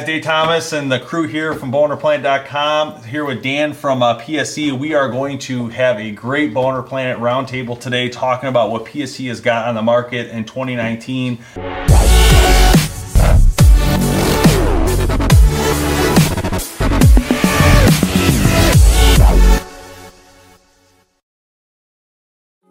Guys, Dave Thomas and the crew here from BowhunterPlanet.com here with Dan from uh, PSE. We are going to have a great Bowhunter Planet roundtable today talking about what PSE has got on the market in 2019.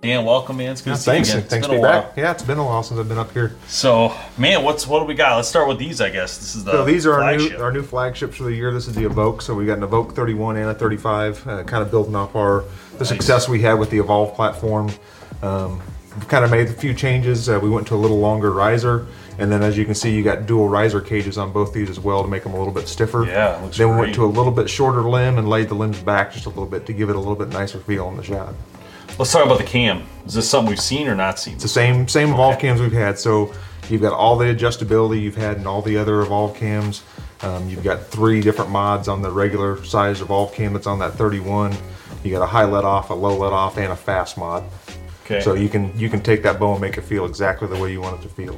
Dan, welcome, man. It's good Yeah, to see thanks. you again. It's Thanks to been be back. Yeah, it's been a while since I've been up here. So, man, what's what do we got? Let's start with these. I guess this is the So these are our new our new flagships for the year. This is the Evoke. So we got an Evoke 31 and a 35, uh, kind of building off our the success we had with the Evolve platform. Um, we've kind of made a few changes. Uh, we went to a little longer riser, and then as you can see, you got dual riser cages on both these as well to make them a little bit stiffer. Yeah, then we went to a little bit shorter limb and laid the limbs back just a little bit to give it a little bit nicer feel in the shot. Let's talk about the cam. Is this something we've seen or not seen? It's the same same Evolve cams we've had. So you've got all the adjustability you've had in all the other Evolve cams. Um, you've got three different mods on the regular size Evolve cam that's on that 31. You got a high let off, a low let off, and a fast mod. Okay. So you can you can take that bow and make it feel exactly the way you want it to feel.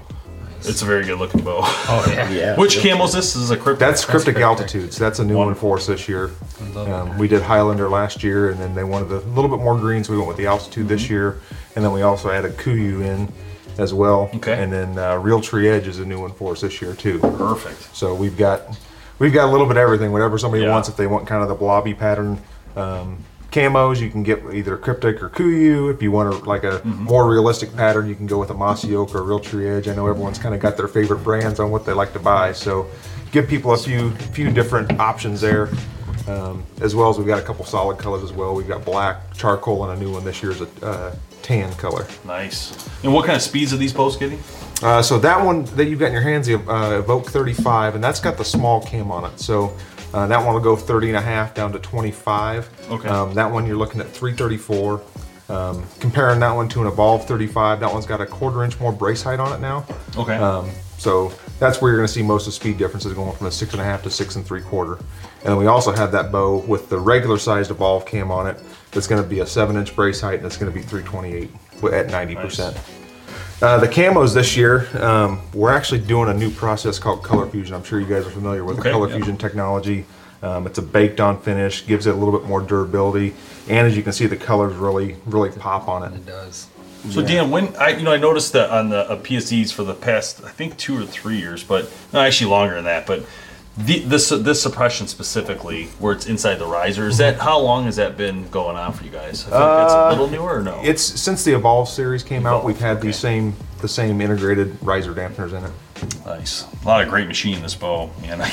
It's a very good looking bow. Oh yeah. Yeah. Which cam was this? This is a Kryptek. That's Kryptek Kryptek. altitudes. That's a new one for us this year. Um, we did Highlander last year, and then they wanted a little bit more green, so we went with the altitude this year. And then we also added Kuiu in as well. Okay. And then uh, Realtree Edge is a new one for us this year too. perfect. So we've got we've got a little bit of everything. Whatever somebody Yeah. wants, if they want kind of the blobby pattern um, camos, you can get either Kryptek or Kuiu. If you want a, like a Mm-hmm. more realistic pattern, you can go with a Mossy Oak or a Realtree Edge. I know everyone's kind of got their favorite brands on what they like to buy, so give people a few few different options there. Um, as well as we've got a couple solid colors as well. We've got black, charcoal, and a new one this year is a uh, tan color. Nice. And what kind of speeds are these bows getting? Uh, so that one that you've got in your hands, the uh, Evoke 35, and that's got the small cam on it. So uh, that one will go 30 and a half down to 25. Okay. Um, that one you're looking at 334. Um, comparing that one to an Evolve 35, that one's got a quarter inch more brace height on it now. Okay. Um, so that's where you're going to see most of the speed differences going from a six and a half to six and three quarter. And then we also have that bow with the regular sized Evolve cam on it. That's going to be a seven inch brace height and it's going to be 328 at 90%. Uh, the camos this year, um, we're actually doing a new process called Color Fusion. I'm sure you guys are familiar with Okay, the Color yeah. Fusion technology. Um, it's a baked on finish, gives it a little bit more durability, and as you can see, the colors really, really pop on it. It does. So Dan, when I you know I noticed that on the uh, PSEs for the past I think two or three years, but no, actually longer than that. But the, this this suppression specifically, where it's inside the riser, is that how long has that been going on for you guys? I feel like that's a little newer or no? Uh, It's since the Evolve series came out, Evolve, we've had okay. the same the same integrated riser dampeners in it. Nice. A lot of great machine this bow, man.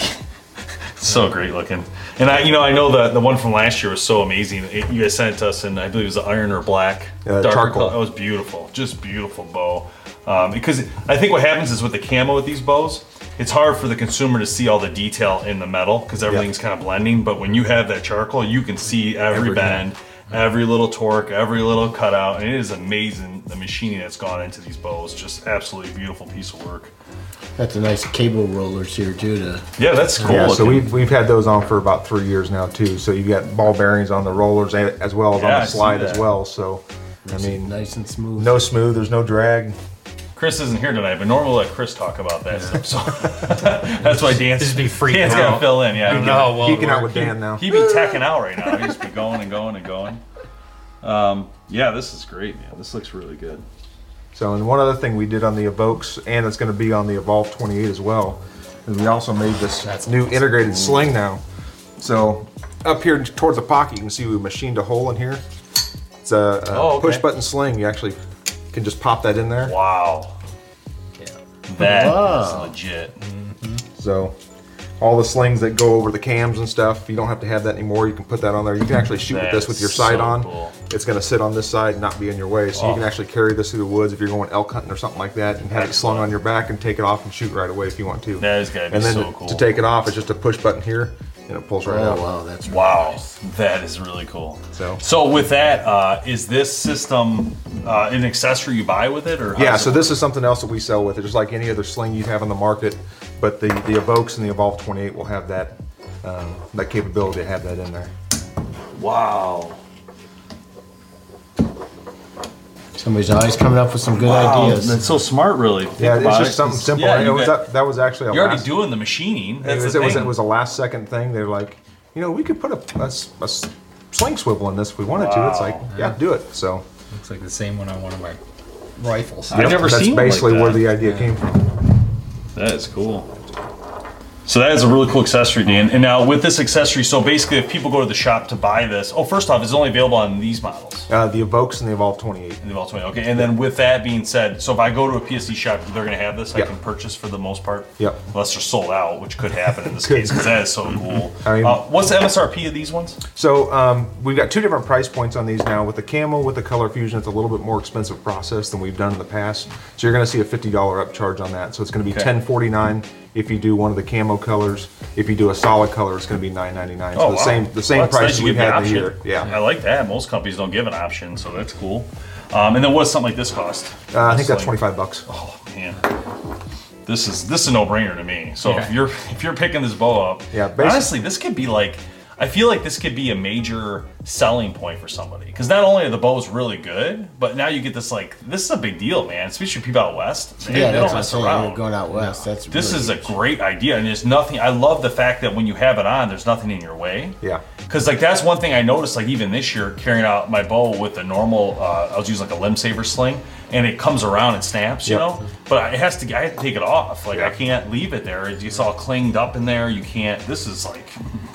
So great looking. And I, you know, I know the the one from last year was so amazing. It, you guys sent it to us, and I believe it was the iron or black, Uh, charcoal. color. It was beautiful, just beautiful bow. Um, because I think what happens is with the camo with these bows, it's hard for the consumer to see all the detail in the metal because everything's kind of blending. But when you have that charcoal, you can see every Everything. bend, every little torque, every little cutout, and it is amazing the machining that's gone into these bows. Just absolutely beautiful piece of work. That's a nice cable rollers here too. To Yeah, that's cool. Yeah, so looking. we've we've had those on for about three years now too. So you've got ball bearings on the rollers a- as well as Yeah, on I the see slide that. as well. So I mean, nice and smooth. no smooth, there's no drag. Chris isn't here tonight, but normally we'll let Chris talk about that stuff. So that's why Dan's, Just be freaking Dan's got to fill in. Yeah, I don't know how well it Geeking out works. with Dan now. He'd be teching out right now. He'd just be going and going and going. Um, yeah, this is great, man. This looks really good. So, and one other thing we did on the Evokes, and it's going to be on the Evolve 28 as well. is we also made this new integrated sling now. So up here towards the pocket, you can see we machined a hole in here. It's a, a Oh, okay. push button sling. You actually can just pop that in there. Wow. Yeah. that is Wow. legit. Mm-hmm. So all the slings that go over the cams and stuff, you don't have to have that anymore. You can put that on there. You can actually shoot with this with is your sight so on. cool. It's going to sit on this side and not be in your way. So you Oh. can actually carry this through the woods if you're going elk hunting or something like that and have it slung on your back and take it off and shoot right away if you want to. That is gotta be And then so to, cool. to take it off, it's just a push button here and it pulls right Oh out. wow, that's Wow, that is really cool. So- so with that, uh, is this system uh, an accessory you buy with it, or Yeah, so it this is something else that we sell with it, just like any other sling you'd have on the market. But the, the Evokes and the Evolve 28 will have that um, that capability to have that in there. Wow. Somebody's always coming up with some good Wow, ideas. That's so smart, really. think Yeah, it's about just it, something 'cause, simple. yeah, it you was got- that, that was actually a You're already last, doing the machining. it was, the it was thing. it was a last second thing. They're like, you know, we could put a, a s- a s- sling swivel in this if we wanted to. It's like, yeah, do it. So Looks like the same one on one of my rifles. I've never that's seen one like basically where that. the idea came from. That is cool. So that is a really cool accessory, Dan. And now with this accessory, so basically, if people go to the shop to buy this, oh, first off, it's only available on these models. Uh, the Evokes and the Evolve 28. in the Evolve 20. Okay, and then with that being said, so if I go to a PSE shop, they're going to have this. I Yep. can purchase for the most part. Yep. Unless they're sold out, which could happen in this case because that is so cool. I mean- uh, what's the MSRP of these ones? So um, we've got two different price points on these now. With the camo, with the color fusion, it's a little bit more expensive process than we've done in the past. So you're going to see a $50 upcharge on that. So it's going to be Okay. $10.49 if you do one of the camo colors. If you do a solid color, it's going to be $9.99. So Oh, the wow. same the same Well, price nice you we've give the had in the option. year. I like that. Most companies don't give an option, so that's cool. Um, and then what's something like this cost? Uh, I think that's Sling. 25 bucks. Oh man, this is this is a no-brainer to me. So if you're if you're picking this bow up, Yeah, honestly, this could be like. I feel like this could be a major selling point for somebody because not only are the bows really good, but now you get this like this is a big deal, man. Especially for people out west. They, yeah, they that's don't what I'm mess around. You're going out west. That's This really is a great idea, and there's nothing. I love the fact that when you have it on, there's nothing in your way. Yeah. Because like that's one thing I noticed. Like even this year, carrying out my bow with the normal, uh, I was using like a LimbSaver sling, and it comes around and snaps, you Yep. know. But it has to. I have to take it off. Like I can't leave it there. It's all clinged up in there. You can't. This is like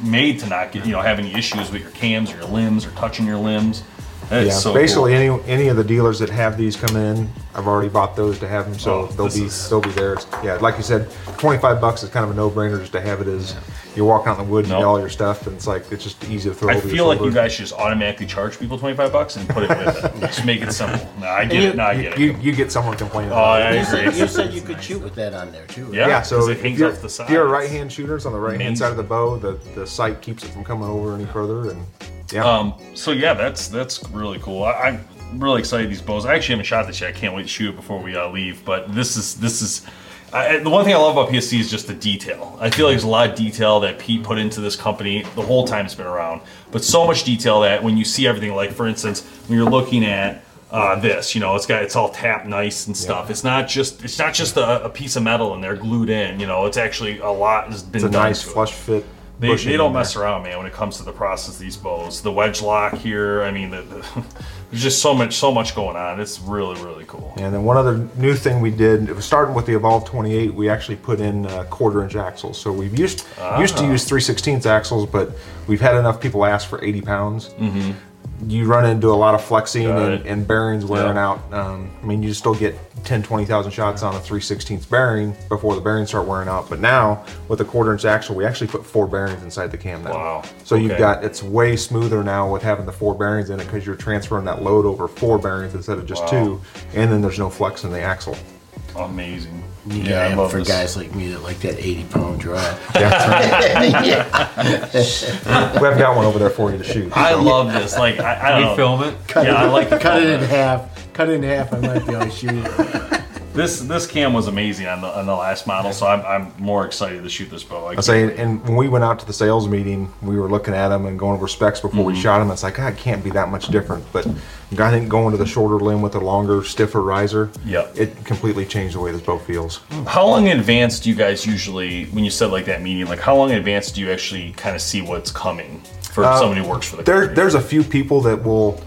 made to not get you know have any issues with your cams or your limbs or touching your limbs. That is Yeah, so basically cool. any any of the dealers that have these come in, I've already bought those to have them, so Oh, they'll this be is- they'll be there. It's- yeah, like you said, twenty five bucks is kind of a no brainer just to have it as you're walking out in the woods, you No. get all your stuff, and it's like it's just easy to throw I over your feel like you shoulder. guys should just automatically charge people twenty five bucks and put it with it. Just make it simple. No, I get you- it. No, I get it. you, you get someone complaining. Oh, about I it. You agree. said, you said you could shoot with that on there too. right? Yeah. Yeah, so 'cause it if hangs you're, off the if you're a sides. right hand shooter, it's on the right hand side of the bow. The the sight keeps it from coming over any further, and yeah, Um, so yeah, that's that's really cool. I, I'm really excited these bows. I actually haven't shot this yet. I can't wait to shoot it before we uh, leave. But this is this is I, the one thing I love about PSE is just the detail. I feel like there's a lot of detail that Pete put into this company the whole time it's been around. But so much detail that when you see everything, like for instance, when you're looking at uh, this, you know, it's got it's all tapped nice and stuff. It's not just it's not just a, a piece of metal and they're glued in. You know, it's actually a lot has been it's a nice to it. flush fit. They, they don't mess around, man, when it comes to the process these bows. The wedge lock here, I mean, the, the, there's just so much, so much going on. It's really, really cool. And then one other new thing we did, it was starting with the Evolve 28, we actually put in uh, quarter inch axles. So we've used used Ah. to use 3 16 axles, but we've had enough people ask for 80 pounds. Mm-hmm. You run into a lot of flexing and, and bearings wearing Yeah. out. Um, I mean, you still get 10, 20,000 shots on a 3 16 bearing before the bearings start wearing out. But now, with the quarter inch axle, we actually put four bearings inside the cam now. Wow. So you've got, it's way smoother now with having the four bearings in it because you're transferring that load over four bearings instead of just Wow. two. And then there's no flex in the axle. Amazing. You Yeah, I love for this. guys like me that like that 80 pound drop. We have got one over there for you to shoot. I love this. Like, I, I don't We know. film it. Yeah, I like the Cut it in half. Cut it in half. I might be able to shoot it. This this cam was amazing on the on the last model, so I'm, I'm more excited to shoot this bow. I I say, and when we went out to the sales meeting, we were looking at them and going over specs before Mm-hmm. we shot them. It's like, God, it can't be that much different. But I think going to the shorter limb with a longer, stiffer riser, Yep. it completely changed the way this bow feels. How long in advance do you guys usually, when you said like that meeting, like how long in advance do you actually kind of see what's coming for somebody who works for the There, company? there's a few people that will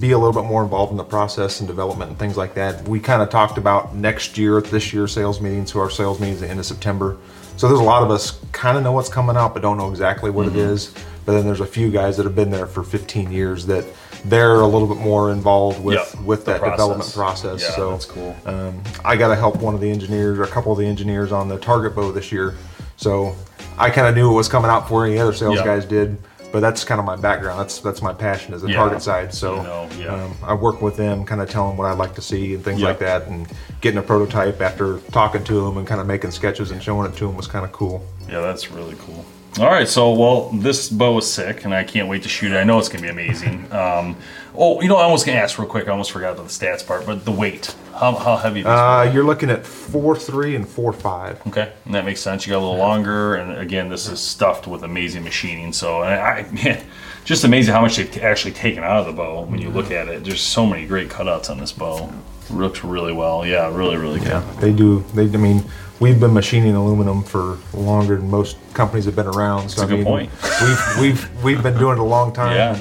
be a little bit more involved in the process and development and things like that. We kind of talked about next year, at this year's sales meeting. So our sales meeting is the end of September. So there's a lot of us kind of know what's coming out, but don't know exactly what Mm-hmm. it is. But then there's a few guys that have been there for 15 years that they're a little bit more involved with Yep, with that process. development process. Yeah, so that's cool. Um, I got to help one of the engineers or a couple of the engineers on the target bow this year. So I kind of knew what was coming out before any other sales Yeah. guys did. But that's kind of my background. That's that's my passion is the Yeah. target side. So You know, yeah. um, I work with them, kind of tell them what I'd like to see and things Yep. like that, and getting a prototype after talking to them and kind of making sketches and showing it to them was kind of cool. Yeah, that's really cool. All right, so well, this bow is sick, and I can't wait to shoot it. I know it's gonna be amazing. Um, oh, you know, I almost gonna ask real quick. I almost forgot about the stats part, but the weight. How, how heavy? This Uh, you're looking at four three and four five. Okay, and that makes sense. You got a little longer, and again, this is stuffed with amazing machining. So, and I, man, just amazing how much they've t- actually taken out of the bow when you look at it. There's so many great cutouts on this bow. Looks really well. Yeah, really, really good. They do. They. I mean, we've been machining aluminum for longer than most companies have been around. So That's a I good mean, point. We've we've we've been doing it a long time. Yeah.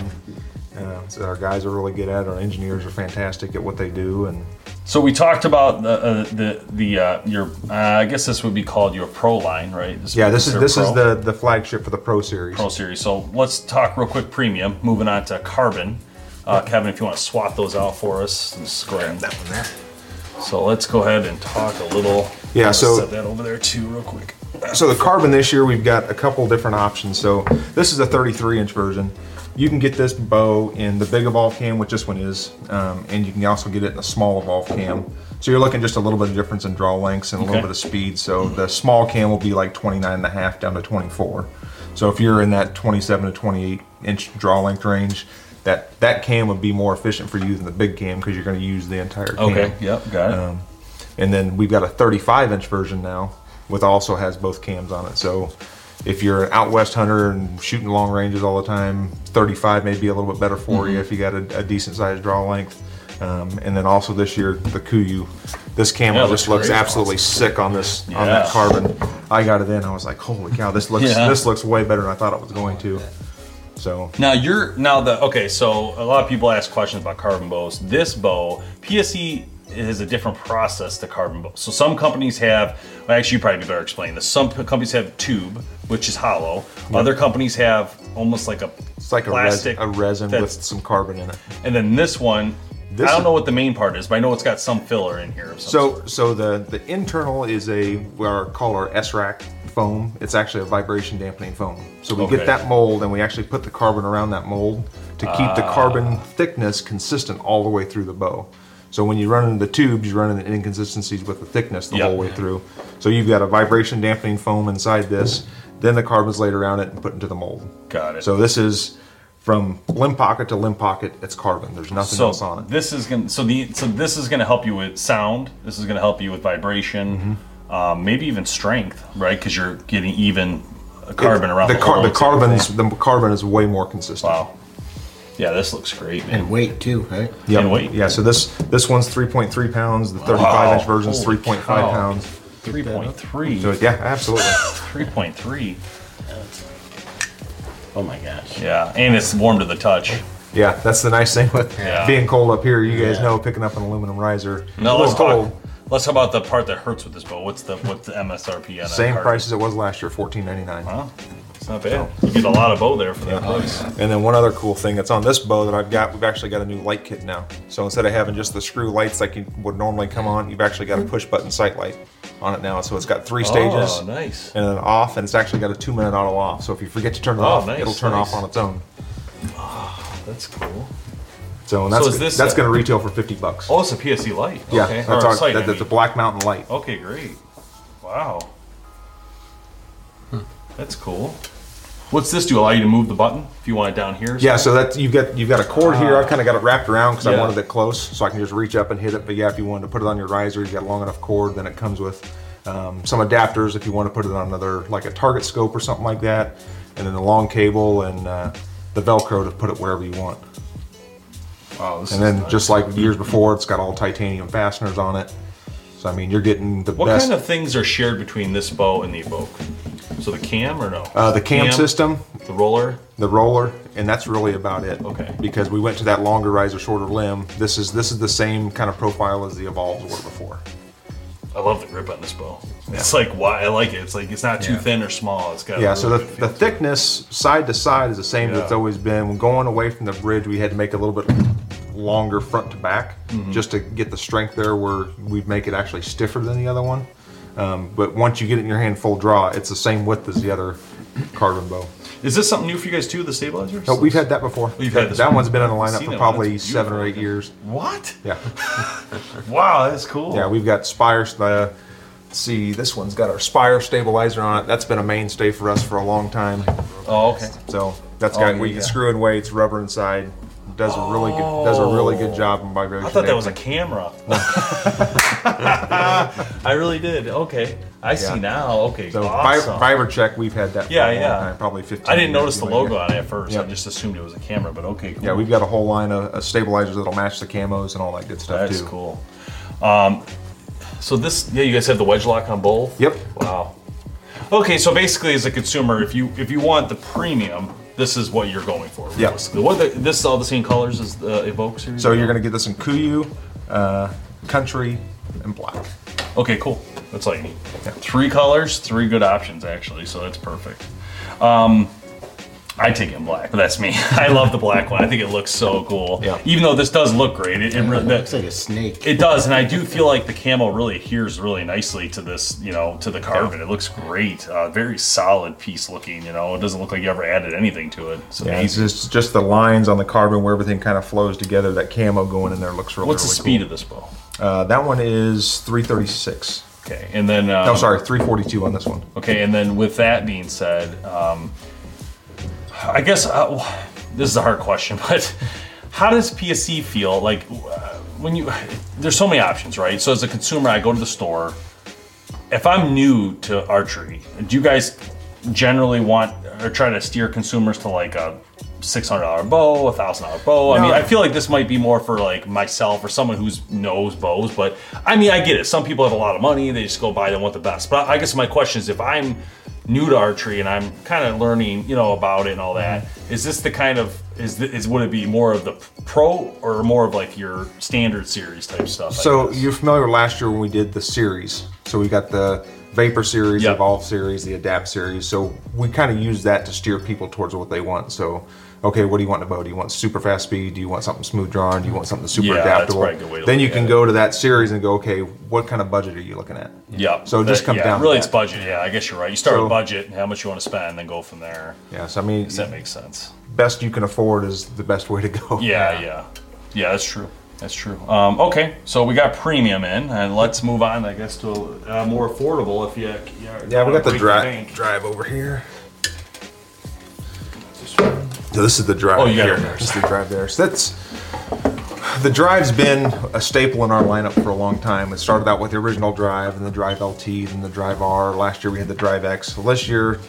And, uh, so our guys are really good at it. Our engineers are fantastic at what they do, and So we talked about the uh, the the uh, your. Uh, I guess this would be called your pro line, right? This yeah, this is considered this is the the flagship for the Pro Series. Pro Series. So let's talk real quick premium. Moving on to carbon. Uh, Kevin, if you want to swap those out for us, just go ahead. That one there. So let's go ahead and talk a little. Yeah, so- set that over there too, real quick. So the carbon this year, we've got a couple different options. So this is a 33 inch version. You can get this bow in the big evolve cam, which this one is, um, and you can also get it in a small evolve cam. So you're looking just a little bit of difference in draw lengths and a Okay. little bit of speed. So the small cam will be like 29 and a half down to 24. So if you're in that 27 to 28 inch draw length range, that that cam would be more efficient for you than the big cam because you're going to use the entire cam. Okay. Yep. Got it. Um, and then we've got a 35 inch version now, with also has both cams on it. So if you're an out west hunter and shooting long ranges all the time, 35 may be a little bit better for Mm-hmm. you if you got a, a decent sized draw length. Um, and then also this year the Kuiu, this camera Yeah, just looks looks absolutely sick on this on that carbon. I got it in, I was like, holy cow, this looks Yeah. this looks way better than I thought it was going to. So Now you're now the okay. So a lot of people ask questions about carbon bows. This bow, PSE is a different process to carbon. So some companies have. Well, actually, you probably better explain this. Some companies have tube, which is hollow. Other companies have almost like a it's like a, res- plastic a resin with some carbon in it. And then this one, This I don't know what the main part is, but I know it's got some filler in here. So, sort. so the the internal is a we are called our SRAC foam. It's actually a vibration dampening foam. So we Okay. get that mold and we actually put the carbon around that mold to keep the Ah. carbon thickness consistent all the way through the bow. So when you run into the tubes, you run into inconsistencies with the thickness the Yep. whole way through. So you've got a vibration dampening foam inside this. Then the carbon's laid around it and put into the mold. Got it. So this is from limb pocket to limb pocket. It's carbon. There's nothing so else on it. this is gonna so the so this is gonna help you with sound. This is gonna help you with vibration, Mm-hmm. um, maybe even strength, right? Because you're getting even carbon around the, the, car- the carbon's the carbon is way more consistent. Wow. Yeah, this looks great, man. And weight too, right? Yep. And weight. Yeah, so this this one's 3.3 pounds. The 35 Wow. inch version is Holy 3.5 cow. pounds. Three point three. So yeah, absolutely. Three point three. Oh my gosh. Yeah, and it's warm to the touch. Yeah, that's the nice thing with Yeah. being cold up here. You guys Yeah. know picking up an aluminum riser. Now a let's little talk. Let's talk about the part that hurts with this bow. What's the what's the MSRP on that? Same carbon? price as it was last year, 14.99. Wow, it's not bad. You get a lot of bow there for that price. And then one other cool thing that's on this bow that I've got, we've actually got a new light kit now. So instead of having just the screw lights like you would normally come on, you've actually got a push button sight light on it now. So it's got three stages. Oh, nice. And then off, and it's actually got a two minute auto off. So if you forget to turn it Oh, off, nice, it'll turn nice. off on its own. Oh, that's cool. So, and that's, is this, that's uh, going to retail for 50 bucks. Oh, it's a PSE light. Yeah, okay. that's or our, a sight, that, I that's a mean. Black Mountain light. Okay, great. Wow. That's cool. What's this do? Allow you to move the button if you want it down here? Yeah, so that you've got you've got a cord here. I've kind of got it wrapped around because I Yeah. wanted it close, so I can just reach up and hit it. But yeah, if you wanted to put it on your riser, you've got a long enough cord. Then it comes with um, some adapters if you want to put it on another like a target scope or something like that, and then the long cable and uh, the Velcro to put it wherever you want. Wow, this And is then nice. just like years before, it's got all titanium fasteners on it. So I mean, you're getting the What best. kind of things are shared between this bow and the Evoke? So the cam or no? Uh, the cam, system, the roller. the roller, and that's really about it. Okay. Because we went to that longer riser, shorter limb. This is this is the same kind of profile as the Evolves were before. I love the grip on this bow. It's like why I like it. It's like it's not too Yeah. thin or small. It's got Yeah, really so the, the thickness side to side is the same as it's always been. When going away from the bridge, we had to make a little bit longer front to back Mm-hmm. just to get the strength there where we'd make it actually stiffer than the other one. Um, but once you get it in your hand full draw, it's the same width as the other carbon bow. Is this something new for you guys too? The stabilizers? No, we've had that before. We've that, had this that one. one's been in the lineup seen for probably That's seven or eight beautiful. years. What? Yeah, Wow, that's cool. yeah. We've got Spire. Uh, let's see, this one's got our Spire stabilizer on it. That's been a mainstay for us for a long time. Oh, okay. So that's Oh, got yeah, we can yeah. screw in weights, rubber inside. Does a really good does a really good job in vibration. I thought that was a camera. I really did. Okay, I see now. Okay, So awesome. Vibracheck, we've had that for Yeah, a long yeah. time, probably 15 I didn't notice the logo on it at first. I just assumed it was a camera, but okay, cool. Yeah, we've got a whole line of, of stabilizers that'll match the camos and all that good stuff That's too. cool. Um, so this, yeah, you guys have the wedge lock on both. Yep. Wow. Okay, so basically, as a consumer, if you if you want the premium, this is what you're going for. Realistically. What the, this is all the same colors as the Evoke series. So you're gonna get this in Kuiu, uh, Country, and Black. Okay, cool. That's all you need. Three colors, three good options actually, so that's perfect. Um, I take it in black, but that's me. I love the black one. I think it looks so cool. Yeah. Even though this does look great, it, it, It looks that- like a snake. it does, and I do feel like the camo really adheres really nicely to this, you know, to the carbon. It looks great. Uh, very solid piece looking. You know, it doesn't look like you ever added anything to it. It's Yeah, it's just just the lines on the carbon where everything kind of flows together. That camo going in there looks really. What's the really speed cool. of this bow? Uh, that one is 336. Okay, and then um, Oh, sorry, 342 on this one. Okay, and then with that being said, um, I guess uh, this is a hard question, but how does PSE feel like uh, when you? There's so many options, right? So as a consumer, I go to the store. If I'm new to archery, do you guys generally want or try to steer consumers to like a six hundred dollar bow, a thousand dollar bow? I mean, I feel like this might be more for like myself or someone who knows bows. But I mean, I get it. Some people have a lot of money; they just go buy they want the best. But I guess my question is, if I'm new to archery and I'm kind of learning, you know, about it and all that, mm-hmm. is this the kind of is th- is would it be more of the pro or more of like your standard series type stuff? I So guess? you're familiar last year when we did the series. So we got the Vapor series, Yep. Evolve series, the Adapt series. So we kind of use that to steer people towards what they want. So, okay, what do you want in a bow? Do you want super fast speed? Do you want something smooth drawn? Do you want something super Yeah, that's adaptable? probably a good way to then you can it. go to that series and go, okay, what kind of budget are you looking at? yeah. So it just That- comes yeah, down to Really, it's budget. Yeah, I guess you're right. You start So- with budget and how much you want to spend, and then go from there. Yeah. So I mean, Does that make sense? best you can afford is the best way to go. Yeah, yeah, yeah. that's true. That's true. Um, okay, so we got premium in, and let's move on, I guess, to uh, more affordable. If you, yeah, Yeah, we got the bank. drive over here. So this is the drive Oh, yeah. here. This is the drive there. So that's the drive's been a staple in our lineup for a long time. It started out with the original drive and the drive LT, and the drive R. Last year we had the drive X. So this year,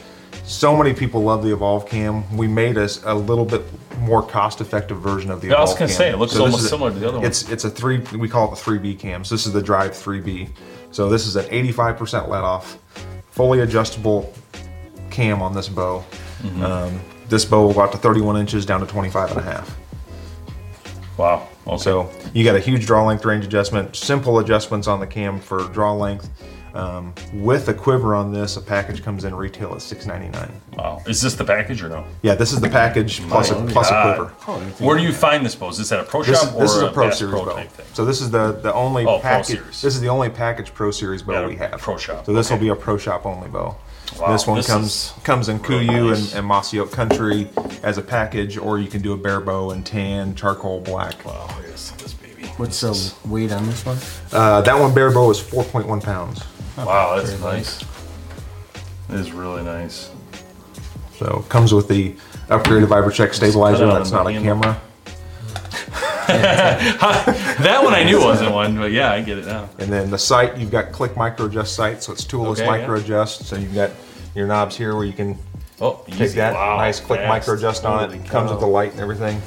so many people love the Evolve Cam. We made us a little bit more cost-effective version of the Yeah, I was gonna Cam. say, it looks this almost a- similar to the other one. It's it's a three. We call it the 3B cam. So this is the Drive 3B. So this is an 85% let off, fully adjustable cam on this bow. Mm-hmm. Um, this bow will go out to 31 inches down to 25 and a half. wow. Okay. So you got a huge draw length range adjustment, simple adjustments on the cam for draw length. Um, with a quiver on this, a package comes in retail at 6.99. wow. Is this the package or no? Yeah, this is the package plus a plus a God. quiver. Where do you find this bow? Is this at a pro This, shop or this is a Pro Bass Series Pro bow. thing? So this is the the only Oh, Pro package. Series. This is the only package Pro Series bow Yeah, we have. Pro Shop, So this will be a Pro Shop only bow. Wow, this one this comes comes in Kuiu nice. and, and Mossy Oak Country as a package, or you can do a bare bow and tan, charcoal, black. Wow. Here's this baby. What's the weight on this one? Uh, that one bare bow is 4.1 pounds. Wow, that's Very nice. It is really nice. So comes with the upgraded Vibracheck stabilizer. That's not a handle. camera. That one I knew wasn't one, but yeah, I get it now. And then the sight, you've got click micro adjust sight, so it's toolless Okay, micro yeah. adjust. So you've got your knobs here where you can Oh, take easy. that Wow, nice click fast. micro adjust on Holy it. Comes with the light and everything.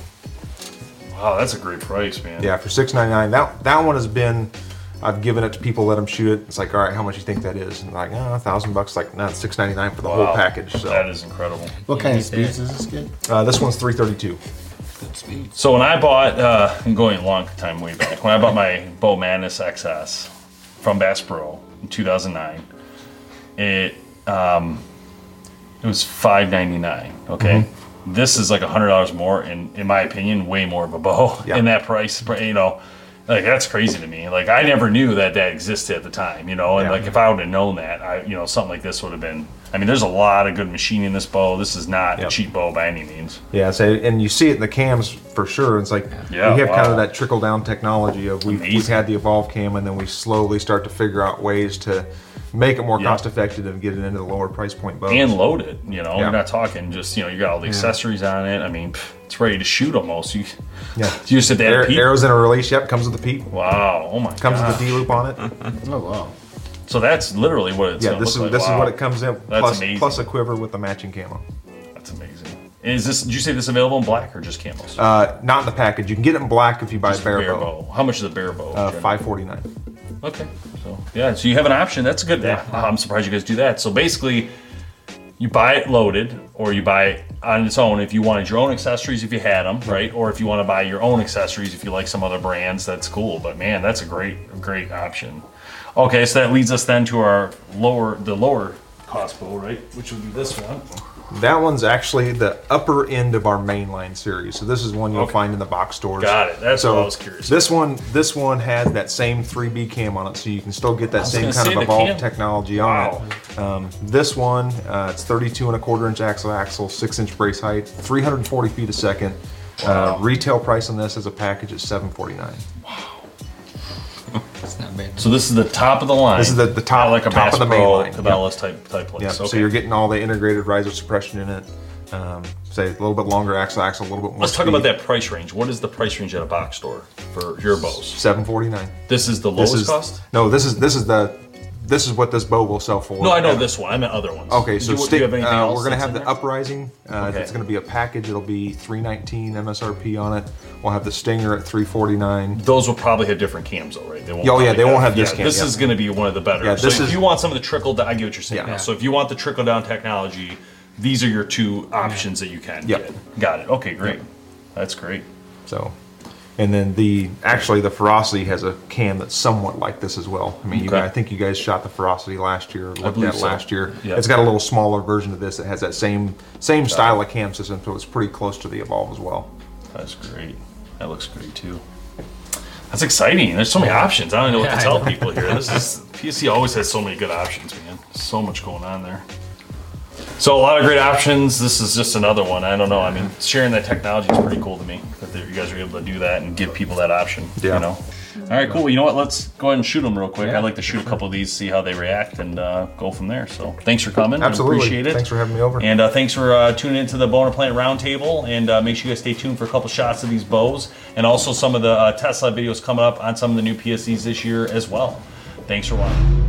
Wow, that's a great price, man. Yeah, for six ninety nine. That that one has been I've given it to people, let them shoot it. It's like, all right, how much you think that is? And like, oh, a thousand bucks. Like, no, it's six ninety nine for the Wow. whole package. So That is incredible. What kind of speeds does this get? uh, this one's three thirty two. Good speeds. So when I bought, uh, I'm going a long time way back, when I bought my Bow Madness XS from Bass Pro in 2009, it um, it was 5.99. Okay, this is like hundred dollars more, and in my opinion, way more of a bow Yeah. in that price. You know, like that's crazy to me. Like I never knew that that existed at the time. You know, and Yeah. like if I would have known that, I you know something like this would have been. I mean, there's a lot of good machining in this bow. This is not a cheap bow by any means. Yeah, so and you see it in the cams for sure. It's like Yeah, we have kind of that trickle down technology of we've, we've had the evolve cam, and then we slowly start to figure out ways to make it more Yeah. cost effective and get it into the lower price point bows. and load it. You know, Yeah. you're not talking just you know you got all the accessories on it. I mean, pff, it's ready to shoot almost. You, yeah, you just have to add Air, arrows in a release. Yep, comes with the peep. Wow! Oh my Comes god! with the D loop on it. Oh wow. So that's literally what it's yeah, gonna this is like. this is what it comes in. That's plus, amazing. plus a quiver with the matching camo. That's amazing. Is this? Did you say this available in black or just camos? Uh, not in the package. You can get it in black if you buy Just a bare, bow. How much is a bare bow? Uh. Five forty nine. Okay. So yeah, so you have an option. That's a good. Yeah. I'm surprised you guys do that. So basically, you buy it loaded, or you buy it on its own if you wanted your own accessories if you had them, right? Or if you want to buy your own accessories if you like some other brands, that's cool. But man, that's a great, great option. Okay, so that leads us then to our lower, the lower cost bow, right? Which would be this one. That one's actually the upper end of our mainline series. So this is one you'll Okay. find in the box stores. Got it. That's so what I was curious This one, this one has that same 3B cam on it, so you can still get that same kind of evolved cam- technology on it. Um, this one, uh, it's 32 and a quarter inch axle axle, six inch brace height, 340 feet a second. Uh, retail price on this as a package is 749. It's not bad. So this is the top of the line. This is the- the top- Not like a top of the main Pro line. Cabela's type type place. Yeah, Okay. so you're getting all the integrated riser suppression in it. Um, say a little bit longer axle axle, a little bit more. Let's talk about that price range. What is the price range at a box store for your bows? 749. This is the This lowest is cost. no. This is this is the this is what this bow will sell for. No, I know this one. I meant other ones. Okay, Do so you, do stick, you have anything uh, else we're gonna that's have in the there? uprising. Uh, Okay. It's gonna be a package. It'll be 319 MSRP on it. We'll have the Stinger at 349. Those will probably have different cams, though, right? They won't. Oh, yeah, probably they won't have this cam, This yeah. is going to be one of the better. Yeah, so this if is- you want some of the trickle down, I get what you're saying. Yeah. now. So if you want the trickle down technology, these are your two options that you can Yep. get. Got it. Okay, great. That's great. So, and then the actually the Ferocity has a cam that's somewhat like this as well. I mean, you, Okay. I think you guys shot the Ferocity last year. Looked believe at so. last year. Yeah. It's got a little smaller version of this that has that same same style of cam system, so it's pretty close to the Evolve as well. That's great. That looks great too. That's exciting. There's so many options. I don't know what Yeah, to I tell people here. This is PSE always has so many good options, man. So much going on there. So a lot of great options. This is just another one. I don't know. I mean, sharing that technology is pretty cool to me that you guys are able to do that and give people that option. Yeah. You know. All right, cool. You know what? Let's go ahead and shoot them real quick. Yeah, I'd like to shoot a couple of these, see how they react, and uh, go from there. So thanks for coming. I Absolutely. appreciate it. Thanks for having me over. And uh, thanks for uh, tuning into the Bowhunter Planet Roundtable. And uh, make sure you guys stay tuned for a couple shots of these bows and also some of the uh, Tesla videos coming up on some of the new PSEs this year as well. Thanks for watching.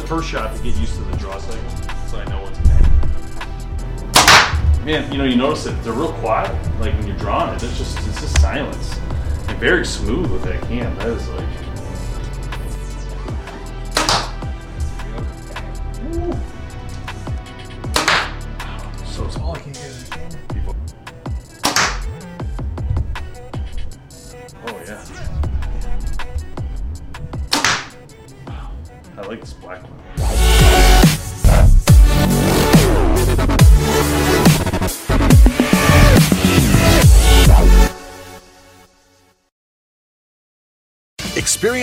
The first shot to get used to the draw cycle, so I know what's happening. Man, you know, you notice that they're real quiet. Like when you're drawing it, it's just it's just silence. And very smooth with that cam. That is like.